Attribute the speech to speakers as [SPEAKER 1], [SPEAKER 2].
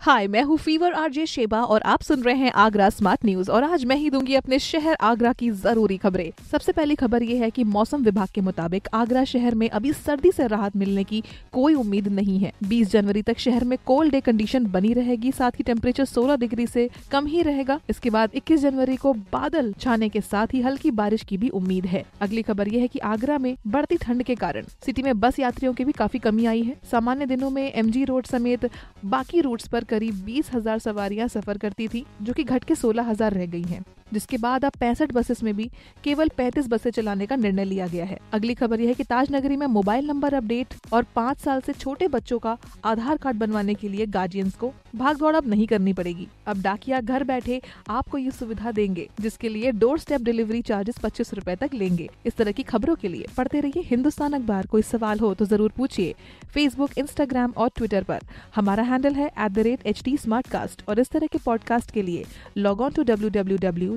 [SPEAKER 1] हाय मैं हूँ fever RJ Sheba और आप सुन रहे हैं आगरा स्मार्ट न्यूज़ और आज मैं ही दूँगी अपने शहर आगरा की ज़रूरी खबरें। सबसे पहली खबर ये है कि मौसम विभाग के मुताबिक आगरा शहर में अभी सर्दी से राहत मिलने की कोई उम्मीद नहीं है। 20 जनवरी तक शहर में कोल्ड डे कंडीशन बनी रहेगी, साथ ही टेम्परेचर 16 डिग्री से कम ही रहेगा। इसके बाद 21 जनवरी को बादल छाने के साथ ही हल्की बारिश की भी उम्मीद है। अगली खबर ये है की आगरा में बढ़ती ठंड के कारण सिटी में बस यात्रियों की भी काफ़ी कमी आई है। सामान्य दिनों में एमजी रोड समेत बाकी रूट पर करीब बीस हज़ार सवारियाँ सफ़र करती थी, जो कि घट के सोलह हज़ार रह गई हैं। जिसके बाद अब पैंसठ बसेस में भी केवल 35 बसें चलाने का निर्णय लिया गया है। अगली खबर यह है कि ताजनगरी में मोबाइल नंबर अपडेट और पाँच साल से छोटे बच्चों का आधार कार्ड बनवाने के लिए गार्जियंस को भाग दौड़ अब नहीं करनी पड़ेगी। अब डाकिया घर बैठे आपको ये सुविधा देंगे, जिसके लिए डोर स्टेप डिलीवरी चार्जेस पच्चीस रूपए तक लेंगे। इस तरह की खबरों के लिए पढ़ते रहिए हिंदुस्तान अखबार। कोई सवाल हो तो ज़रूर पूछिए फेसबुक इंस्टाग्राम और ट्विटर पर। हमारा हैंडल है एट और इस तरह के पॉडकास्ट के लिए log on to W W W